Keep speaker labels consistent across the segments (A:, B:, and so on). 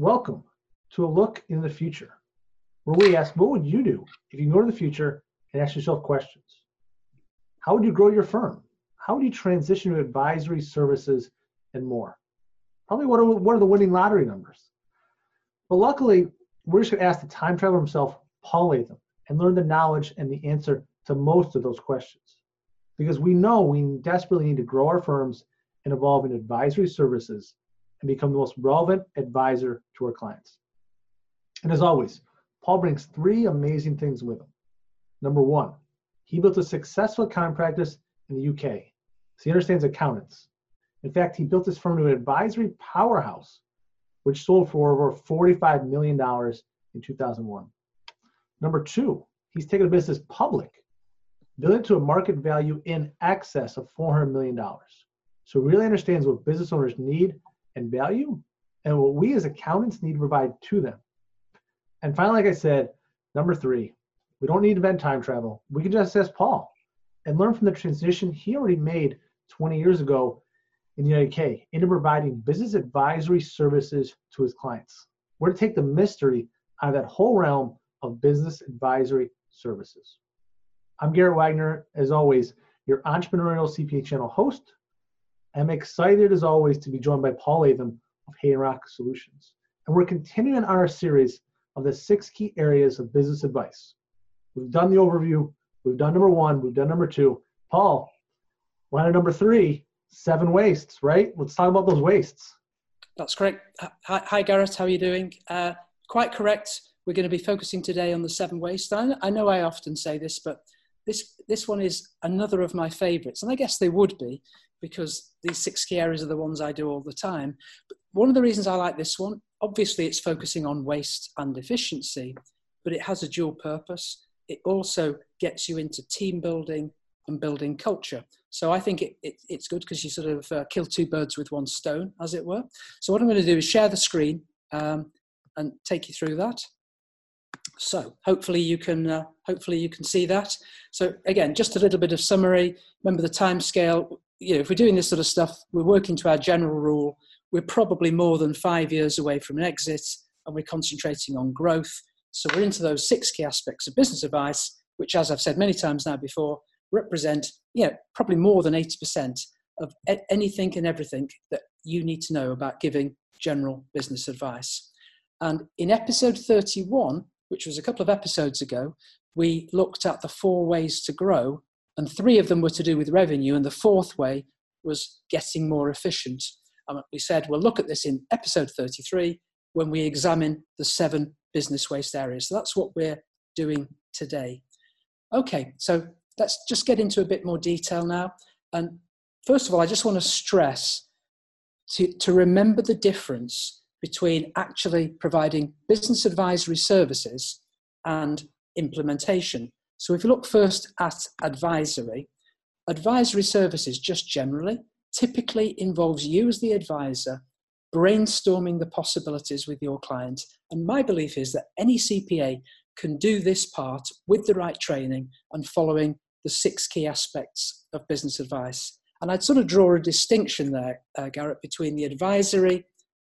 A: Welcome to a look in the future, where we ask, what would you do if you go to the future and ask yourself questions? How would you grow your firm? How would you transition to advisory services and more? Probably what are, what are the winning lottery numbers? But luckily, we're just going to ask the time traveler himself, Paul Latham, and learn the knowledge and the answer to most of those questions. Because we know we desperately need to grow our firms and evolve in advisory services and become the most relevant advisor to our clients. And as always, Paul brings three amazing things with him. Number one, he built a successful accounting practice in the UK, so he understands accountants. In fact, he built his firm to an advisory powerhouse, which sold for over $45 million in 2001. Number two, he's taken a business public, built it to a market value in excess of $400 million. So he really understands what business owners need and value and what we as accountants need to provide to them. And finally, like I said, number three, we don't need to invent time travel. We can just ask Paul and learn from the transition he already made 20 years ago in the UK into providing business advisory services to his clients. We're to take the mystery out of that whole realm of business advisory services. I'm Garrett Wagner, as always, your entrepreneurial CPA channel host. I'm excited as always to be joined by Paul Latham of Haydenrock Solutions. And we're continuing our series of the six key areas of business advice. We've done the overview, we've done number one, we've done number two. Paul, we're on number three, seven wastes, right? Let's talk about those wastes.
B: That's correct. Hi, hi Garrett, how are you doing? Uh, quite correct. We're going to be focusing today on the seven wastes. I know I often say this, but this, this one is another of my favorites. And I guess they would be because these six key areas are the ones I do all the time. But one of the reasons I like this one, obviously, it's focusing on waste and efficiency, but it has a dual purpose. It also gets you into team building and building culture. So I think it, it, it's good because you sort of uh, kill two birds with one stone, as it were. So what I'm going to do is share the screen um, and take you through that. So hopefully you can uh, hopefully you can see that. So again, just a little bit of summary. Remember the time scale you know, if we're doing this sort of stuff, we're working to our general rule. We're probably more than five years away from an exit, and we're concentrating on growth. So we're into those six key aspects of business advice, which, as I've said many times now before, represent, you know, probably more than 80% of anything and everything that you need to know about giving general business advice. And in episode 31, which was a couple of episodes ago, we looked at the four ways to grow and three of them were to do with revenue, and the fourth way was getting more efficient. And we said we'll look at this in episode 33 when we examine the seven business waste areas. So that's what we're doing today. Okay, so let's just get into a bit more detail now. And first of all, I just want to stress to, to remember the difference between actually providing business advisory services and implementation. So if you look first at advisory, advisory services just generally typically involves you as the advisor brainstorming the possibilities with your client. And my belief is that any CPA can do this part with the right training and following the six key aspects of business advice. And I'd sort of draw a distinction there, uh, Garrett, between the advisory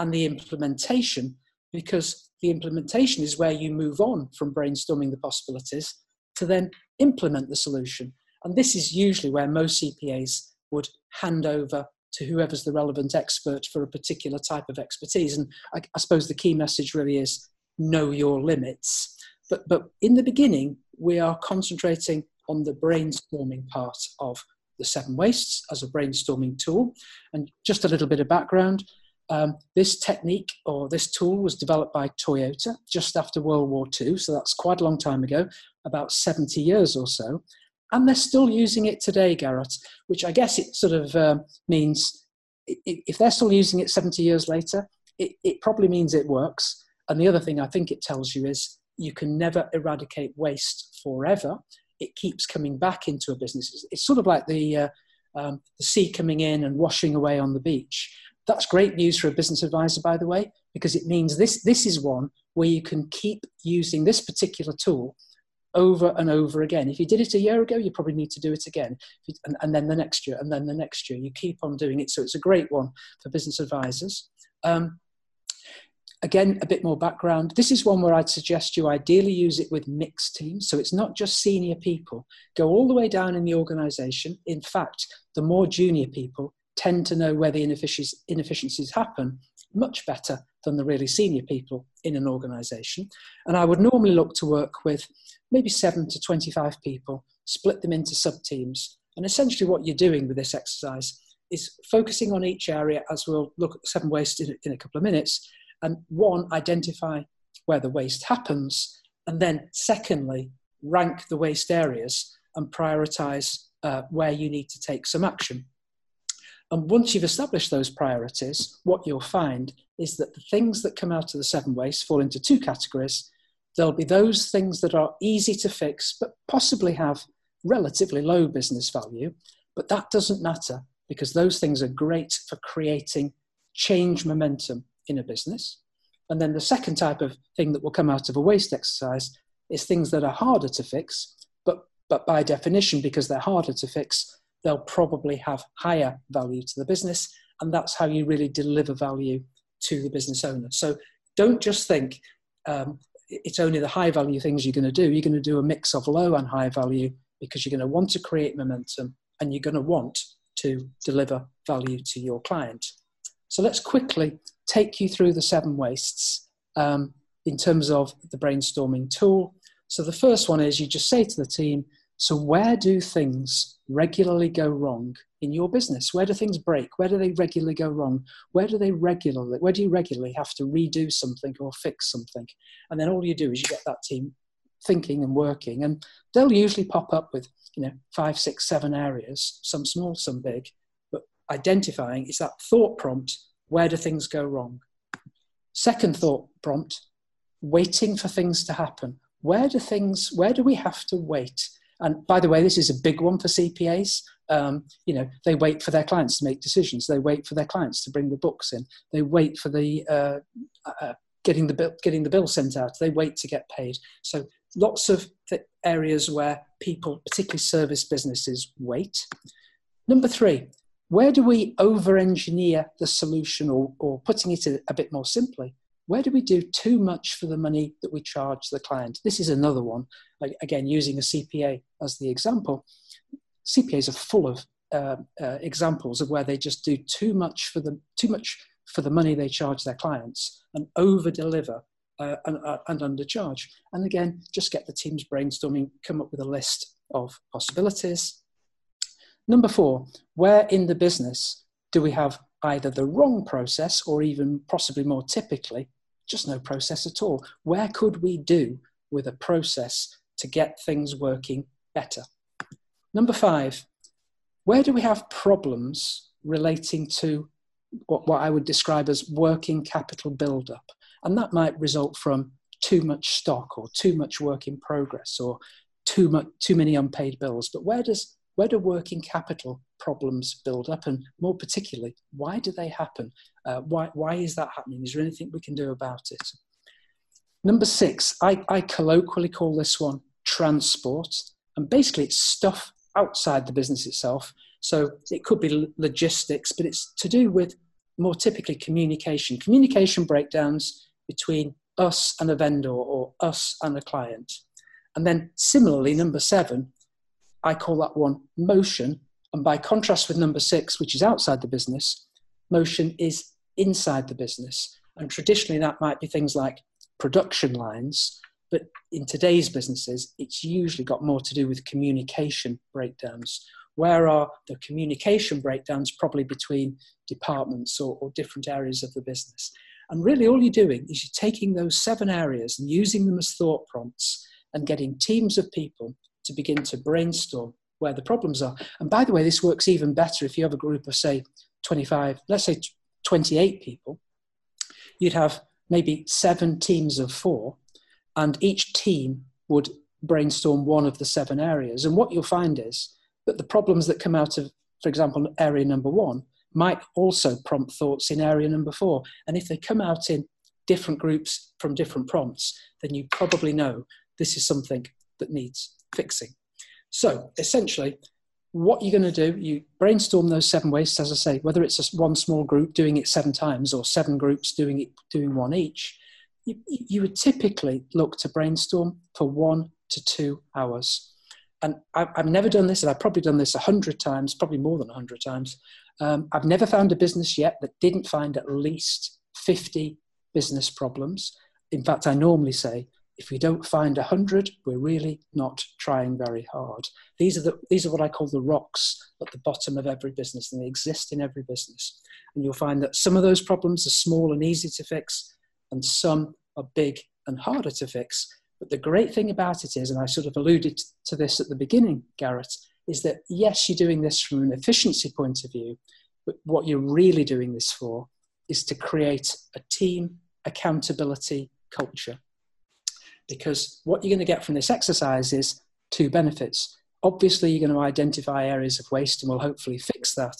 B: and the implementation, because the implementation is where you move on from brainstorming the possibilities to then implement the solution. And this is usually where most CPAs would hand over to whoever's the relevant expert for a particular type of expertise. And I, I, suppose the key message really is know your limits. But, but in the beginning, we are concentrating on the brainstorming part of the seven wastes as a brainstorming tool. And just a little bit of background um, this technique or this tool was developed by Toyota just after World War II, so that's quite a long time ago, about 70 years or so. And they're still using it today, Garrett, which I guess it sort of uh, means if they're still using it 70 years later, it, it probably means it works. And the other thing I think it tells you is you can never eradicate waste forever. It keeps coming back into a business. It's, sort of like the, uh, um, the sea coming in and washing away on the beach. That's great news for a business advisor, by the way, because it means this, this is one where you can keep using this particular tool over and over again. If you did it a year ago, you probably need to do it again, and, and, then the next year, and then the next year. You keep on doing it. So it's a great one for business advisors. Um, again, a bit more background. This is one where I'd suggest you ideally use it with mixed teams. So it's not just senior people. Go all the way down in the organization. In fact, the more junior people tend to know where the inefficiencies, inefficiencies happen much better than the really senior people in an organization. And I would normally look to work with maybe seven to 25 people, split them into sub teams. And essentially, what you're doing with this exercise is focusing on each area, as we'll look at seven waste in, in a couple of minutes. And one, identify where the waste happens. And then, secondly, rank the waste areas and prioritize uh, where you need to take some action. And once you've established those priorities, what you'll find is that the things that come out of the seven waste fall into two categories. There'll be those things that are easy to fix, but possibly have relatively low business value. But that doesn't matter because those things are great for creating change momentum in a business. And then the second type of thing that will come out of a waste exercise is things that are harder to fix, but, but by definition, because they're harder to fix, they'll probably have higher value to the business. And that's how you really deliver value to the business owner. So don't just think um, it's only the high value things you're going to do. You're going to do a mix of low and high value because you're going to want to create momentum and you're going to want to deliver value to your client. So let's quickly take you through the seven wastes um, in terms of the brainstorming tool. So the first one is you just say to the team, so, where do things regularly go wrong in your business? Where do things break? Where do they regularly go wrong? Where do they regularly, where do you regularly have to redo something or fix something? And then all you do is you get that team thinking and working, and they'll usually pop up with, you know, five, six, seven areas, some small, some big, but identifying is that thought prompt where do things go wrong? Second thought prompt waiting for things to happen. Where do things, where do we have to wait? And by the way, this is a big one for CPAs. Um, you know, they wait for their clients to make decisions. They wait for their clients to bring the books in. They wait for the uh, uh, getting the bill, getting the bill sent out. They wait to get paid. So lots of areas where people, particularly service businesses, wait. Number three, where do we over-engineer the solution, or, or putting it a bit more simply, where do we do too much for the money that we charge the client? This is another one. Again, using a CPA as the example, CPAs are full of uh, uh, examples of where they just do too much for the too much for the money they charge their clients and over deliver uh, and, uh, and undercharge. And again, just get the teams brainstorming, come up with a list of possibilities. Number four, where in the business do we have either the wrong process or even possibly more typically just no process at all. Where could we do with a process to get things working better? Number five, where do we have problems relating to what, what I would describe as working capital buildup? And that might result from too much stock or too much work in progress or too much too many unpaid bills. But where does where do working capital problems build up? And more particularly why do they happen? Uh, why, why is that happening? Is there anything we can do about it? Number six I, I colloquially call this one transport. And basically it's stuff outside the business itself. So it could be logistics but it's to do with more typically communication communication breakdowns between us and a vendor or us and a client. And then similarly number seven I call that one motion. And by contrast with number six, which is outside the business, motion is inside the business. And traditionally, that might be things like production lines. But in today's businesses, it's usually got more to do with communication breakdowns. Where are the communication breakdowns, probably between departments or, or different areas of the business? And really, all you're doing is you're taking those seven areas and using them as thought prompts and getting teams of people to begin to brainstorm where the problems are. And by the way, this works even better if you have a group of, say, 25, let's say 28 people. You'd have maybe seven teams of four, and each team would brainstorm one of the seven areas. And what you'll find is that the problems that come out of, for example, area number one might also prompt thoughts in area number four. And if they come out in different groups from different prompts, then you probably know this is something that needs fixing. So essentially, what you're going to do, you brainstorm those seven wastes, as I say, whether it's just one small group doing it seven times or seven groups doing it, doing one each. You, you would typically look to brainstorm for one to two hours. And I've, I've never done this, and I've probably done this a hundred times, probably more than a hundred times. Um, I've never found a business yet that didn't find at least 50 business problems. In fact, I normally say if we don't find 100, we're really not trying very hard. These are, the, these are what I call the rocks at the bottom of every business, and they exist in every business. And you'll find that some of those problems are small and easy to fix, and some are big and harder to fix. But the great thing about it is, and I sort of alluded to this at the beginning, Garrett, is that yes, you're doing this from an efficiency point of view, but what you're really doing this for is to create a team accountability culture because what you're going to get from this exercise is two benefits. Obviously, you're going to identify areas of waste and we'll hopefully fix that.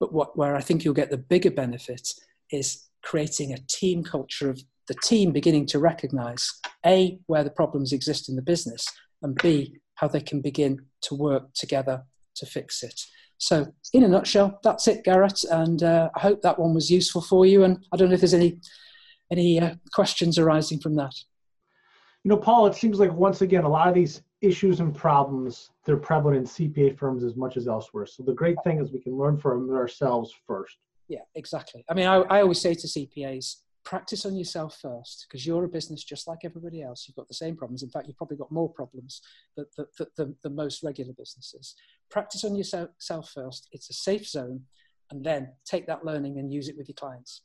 B: But what, where I think you'll get the bigger benefit is creating a team culture of the team beginning to recognize A, where the problems exist in the business, and B, how they can begin to work together to fix it. So, in a nutshell, that's it, Garrett. And uh, I hope that one was useful for you. And I don't know if there's any any uh, questions arising from that.
A: You know, Paul, it seems like once again, a lot of these issues and problems, they're prevalent in CPA firms as much as elsewhere. So the great thing is we can learn from ourselves first.
B: Yeah, exactly. I mean, I, I always say to CPAs, practice on yourself first because you're a business just like everybody else. You've got the same problems. In fact, you've probably got more problems than, than most regular businesses. Practice on yourself first. It's a safe zone. And then take that learning and use it with your clients.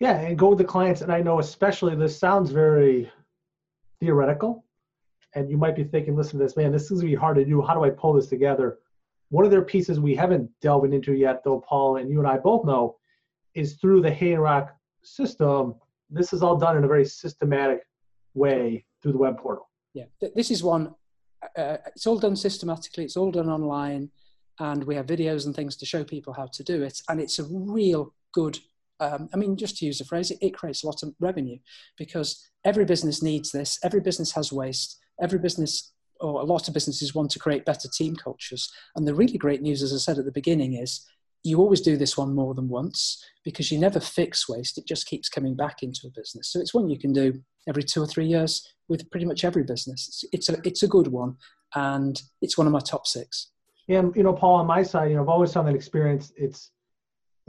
A: Yeah, and go with the clients. And I know, especially, this sounds very theoretical. And you might be thinking, listen to this, man, this is gonna be hard to do. How do I pull this together? One of their pieces we haven't delved into yet, though, Paul, and you and I both know, is through the Haydenrock system. This is all done in a very systematic way through the web portal.
B: Yeah, this is one. Uh, it's all done systematically. It's all done online, and we have videos and things to show people how to do it. And it's a real good um, I mean, just to use a phrase, it, it, creates a lot of revenue because every business needs this. Every business has waste. Every business, or a lot of businesses, want to create better team cultures. And the really great news, as I said at the beginning, is you always do this one more than once because you never fix waste. It just keeps coming back into a business. So it's one you can do every two or three years with pretty much every business. It's, a it's a good one, and it's one of my top six.
A: Yeah, you know, Paul, on my side, you know, I've always found that experience. It's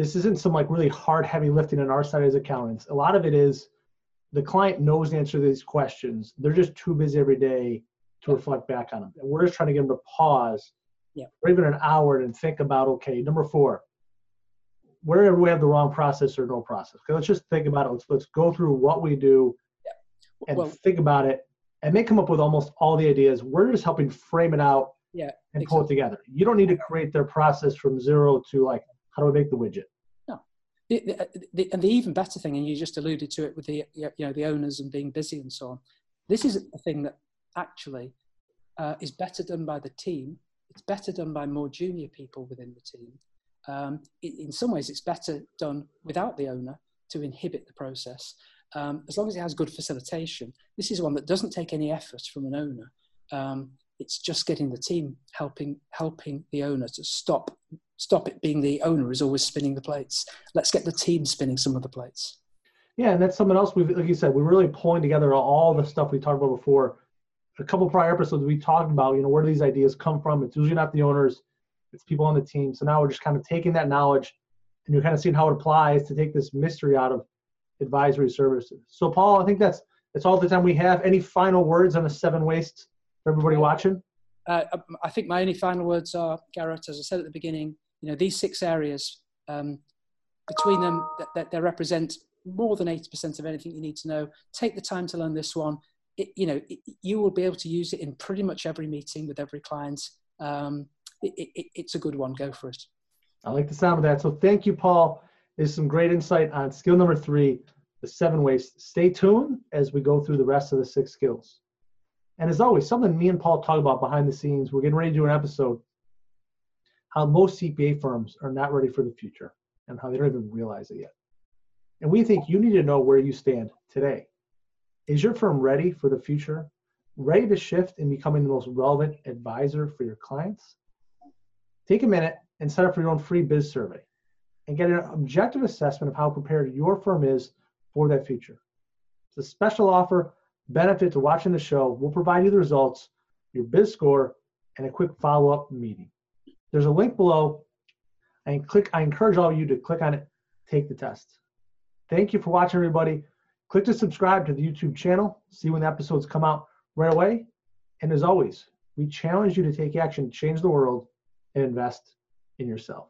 A: this isn't some like really hard heavy lifting on our side as accountants. A lot of it is the client knows the answer to these questions. They're just too busy every day to reflect back on them and we're just trying to get them to pause
B: yeah.
A: for even an hour and think about okay number four wherever we have the wrong process or no process? Okay let's just think about it. Let's let's go through what we do yeah. and well, think about it and they come up with almost all the ideas. We're just helping frame it out
B: yeah
A: and pull it together. You don't need to create their process from zero to like how do I make the widget?
B: The, the, the, and the even better thing, and you just alluded to it with the you know the owners and being busy and so on. This is a thing that actually uh, is better done by the team. It's better done by more junior people within the team. Um, it, in some ways, it's better done without the owner to inhibit the process. Um, as long as it has good facilitation, this is one that doesn't take any effort from an owner. Um, it's just getting the team helping helping the owner to stop stop it being the owner is always spinning the plates. Let's get the team spinning some of the plates.
A: Yeah, and that's something else we've like you said, we're really pulling together all the stuff we talked about before. A couple prior episodes we talked about, you know, where do these ideas come from? It's usually not the owners, it's people on the team. So now we're just kind of taking that knowledge and you're kind of seeing how it applies to take this mystery out of advisory services. So Paul, I think that's that's all the time we have. Any final words on the seven wastes for everybody watching?
B: Uh, I think my only final words are, Garrett, as I said at the beginning, you know, these six areas, um, between them, that, that, they represent more than 80% of anything you need to know. Take the time to learn this one. It, you know, it, you will be able to use it in pretty much every meeting with every client. Um, it, it's a good one. Go for it.
A: I like the sound of that. So thank you, Paul. There's some great insight on skill number three, the seven ways. Stay tuned as we go through the rest of the six skills. And as always, something me and Paul talk about behind the scenes. We're getting ready to do an episode how most CPA firms are not ready for the future and how they don't even realize it yet. And we think you need to know where you stand today. Is your firm ready for the future? Ready to shift and becoming the most relevant advisor for your clients? Take a minute and set up for your own free biz survey and get an objective assessment of how prepared your firm is for that future. It's a special offer benefit to watching the show. We'll provide you the results, your biz score, and a quick follow-up meeting. There's a link below. And click, I encourage all of you to click on it, take the test. Thank you for watching, everybody. Click to subscribe to the YouTube channel, see when the episodes come out right away. And as always, we challenge you to take action, change the world, and invest in yourself.